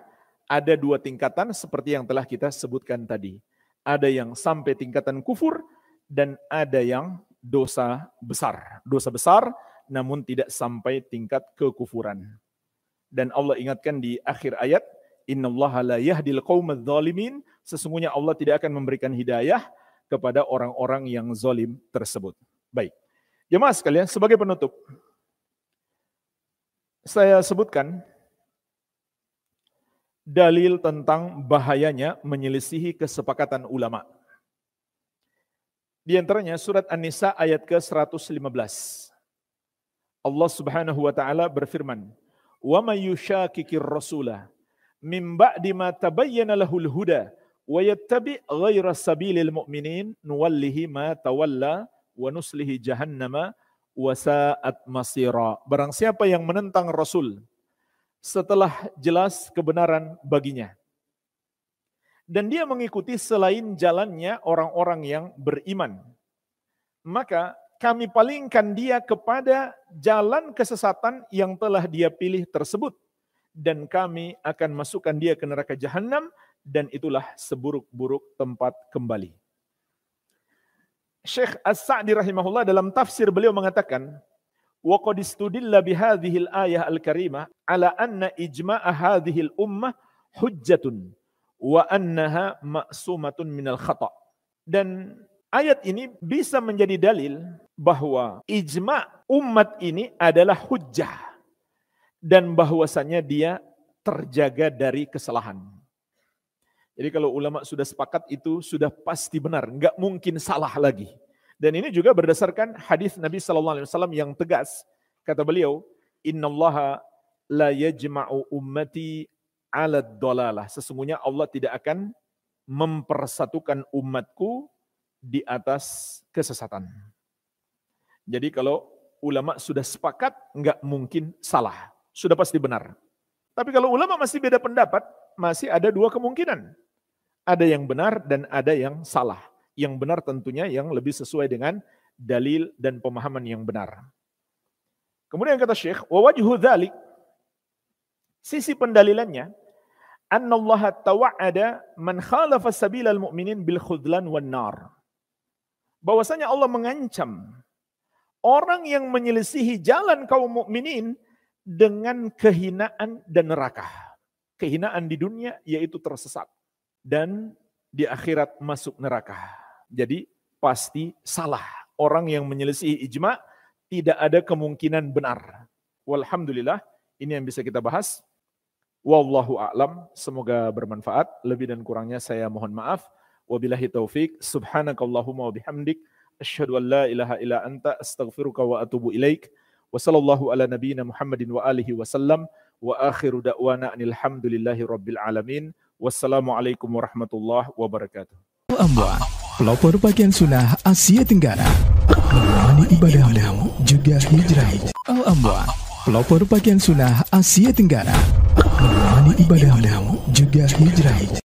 ada dua tingkatan seperti yang telah kita sebutkan tadi. Ada yang sampai tingkatan kufur dan ada yang dosa besar. Dosa besar namun tidak sampai tingkat kekufuran. Dan Allah ingatkan di akhir ayat, Innallaha la yahdil. Sesungguhnya Allah tidak akan memberikan hidayah kepada orang-orang yang zalim tersebut. Baik. Jemaah sekalian, sebagai penutup, saya sebutkan dalil tentang bahayanya menyelisihi kesepakatan ulama. Di antaranya surat An-Nisa ayat ke-115. Allah Subhanahu wa taala berfirman, "Wa may yushakikir rasula min ba'di ma tabayyana lahul huda wa yattabi' ghaira sabilil mu'minin nuwallihi ma tawalla wa nuslihi jahannama wa sa'at masira." Barang siapa yang menentang Rasul setelah jelas kebenaran baginya. Dan dia mengikuti selain jalannya orang-orang yang beriman. Maka kami palingkan dia kepada jalan kesesatan yang telah dia pilih tersebut. Dan kami akan masukkan dia ke neraka jahanam dan itulah seburuk-buruk tempat kembali. Syekh As-Sa'di rahimahullah dalam tafsir beliau mengatakan, "Wa qad istudilla bi hadhihi al-ayah al-karimah ala anna ijma'a hujjatun wa annaha ma'sumatun minal khata'." Dan ayat ini bisa menjadi dalil bahwa ijma' umat ini adalah hujjah dan bahwasanya dia terjaga dari kesalahan. Jadi kalau ulama sudah sepakat itu sudah pasti benar, nggak mungkin salah lagi. Dan ini juga berdasarkan hadis Nabi Sallallahu Alaihi Wasallam yang tegas. Kata beliau, Inna Allah la yajma'u ummati ala dolalah. Sesungguhnya Allah tidak akan mempersatukan umatku di atas kesesatan. Jadi kalau ulama sudah sepakat, nggak mungkin salah. Sudah pasti benar. Tapi kalau ulama masih beda pendapat, masih ada dua kemungkinan. Ada yang benar dan ada yang salah. Yang benar tentunya yang lebih sesuai dengan dalil dan pemahaman yang benar. Kemudian kata Syekh, wa wajhu dhalik, sisi pendalilannya, anna Allah tawa'ada man khalafa sabilal mu'minin bil khudlan wan nar. Bahwasanya Allah mengancam orang yang menyelisihi jalan kaum mukminin dengan kehinaan dan neraka. Kehinaan di dunia yaitu tersesat dan di akhirat masuk neraka. Jadi pasti salah. Orang yang menyelesaikan ijma tidak ada kemungkinan benar. Walhamdulillah, ini yang bisa kita bahas. Wallahu a'lam, semoga bermanfaat. Lebih dan kurangnya saya mohon maaf. Wabillahi taufik. Subhanakallahumma wa bihamdik. Asyhadu an la ilaha illa anta astaghfiruka wa atubu ilaik. Wa sallallahu ala nabiyyina Muhammadin wa alihi wasallam. Wa akhiru da'wana anilhamdulillahi rabbil alamin. Wassalamualaikum warahmatullahi wabarakatuh. Amwa, pelopor pakaian sunnah Asia Tenggara, menemani ibadahmu juga hijrah. Al Amwa, pelopor pakaian sunnah Asia Tenggara, menemani ibadahmu juga hijrah.